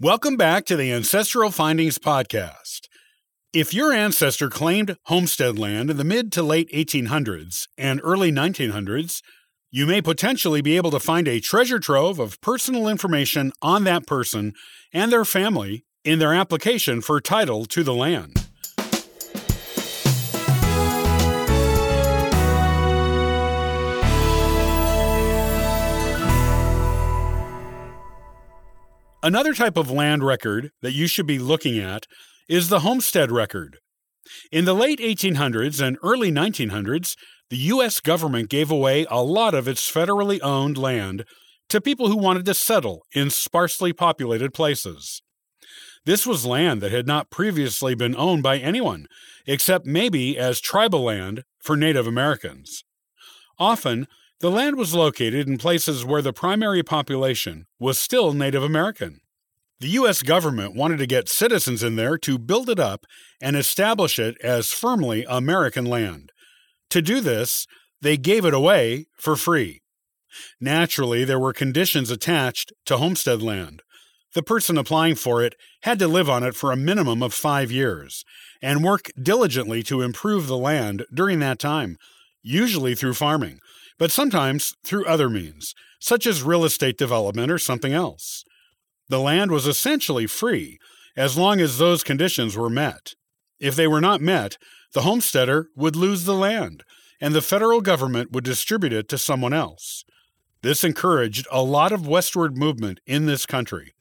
Welcome back to the Ancestral Findings Podcast. If your ancestor claimed homestead land in the mid to late 1800s and early 1900s, you may potentially be able to find a treasure trove of personal information on that person and their family in their application for title to the land. Another type of land record that you should be looking at is the homestead record. In the late 1800s and early 1900s, the U.S. government gave away a lot of its federally owned land to people who wanted to settle in sparsely populated places. This was land that had not previously been owned by anyone, except maybe as tribal land for Native Americans. Often, the land was located in places where the primary population was still Native American. The U.S. government wanted to get citizens in there to build it up and establish it as firmly American land. To do this, they gave it away for free. Naturally, there were conditions attached to homestead land. The person applying for it had to live on it for a minimum of five years and work diligently to improve the land during that time, usually through farming, but sometimes through other means, such as real estate development or something else. The land was essentially free as long as those conditions were met. If they were not met, the homesteader would lose the land, and the federal government would distribute it to someone else. This encouraged a lot of westward movement in this country.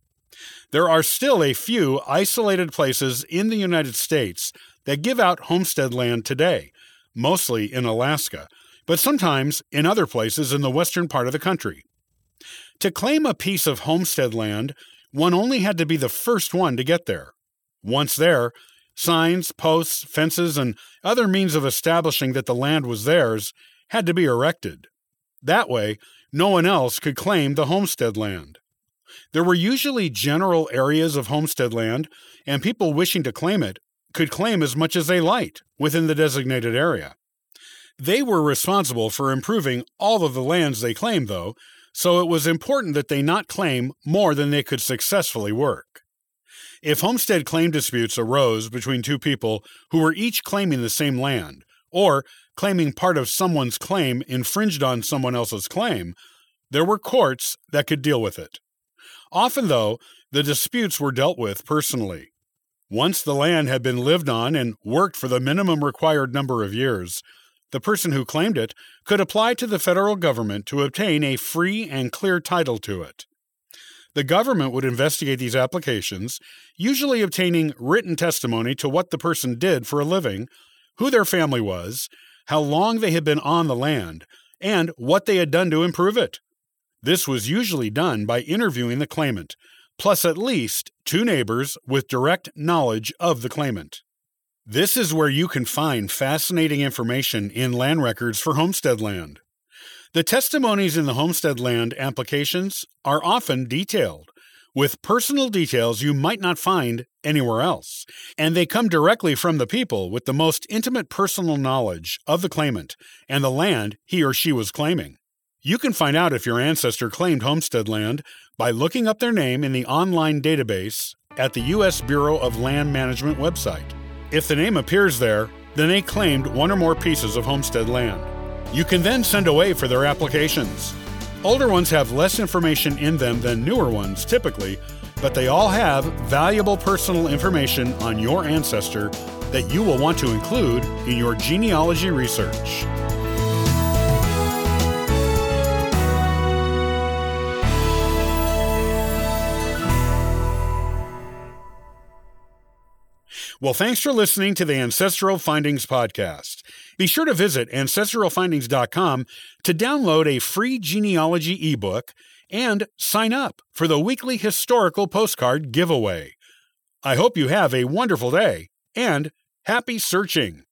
There are still a few isolated places in the United States that give out homestead land today, mostly in Alaska, but sometimes in other places in the western part of the country. To claim a piece of homestead land, one only had to be the first one to get there. Once there, signs, posts, fences, and other means of establishing that the land was theirs had to be erected. That way, no one else could claim the homestead land. There were usually general areas of homestead land, and people wishing to claim it could claim as much as they liked within the designated area. They were responsible for improving all of the lands they claimed, though, so it was important that they not claim more than they could successfully work. If homestead claim disputes arose between two people who were each claiming the same land, or claiming part of someone's claim infringed on someone else's claim, there were courts that could deal with it. Often, though, the disputes were dealt with personally. Once the land had been lived on and worked for the minimum required number of years, the person who claimed it could apply to the federal government to obtain a free and clear title to it. The government would investigate these applications, usually obtaining written testimony to what the person did for a living, who their family was, how long they had been on the land, and what they had done to improve it. This was usually done by interviewing the claimant, plus at least two neighbors with direct knowledge of the claimant. This is where you can find fascinating information in land records for homestead land. The testimonies in the homestead land applications are often detailed, with personal details you might not find anywhere else, and they come directly from the people with the most intimate personal knowledge of the claimant and the land he or she was claiming. You can find out if your ancestor claimed homestead land by looking up their name in the online database at the U.S. Bureau of Land Management website. If the name appears there, then they claimed one or more pieces of homestead land. You can then send away for their applications. Older ones have less information in them than newer ones typically, but they all have valuable personal information on your ancestor that you will want to include in your genealogy research. Well, thanks for listening to the Ancestral Findings Podcast. Be sure to visit ancestralfindings.com to download a free genealogy ebook and sign up for the weekly historical postcard giveaway. I hope you have a wonderful day and happy searching.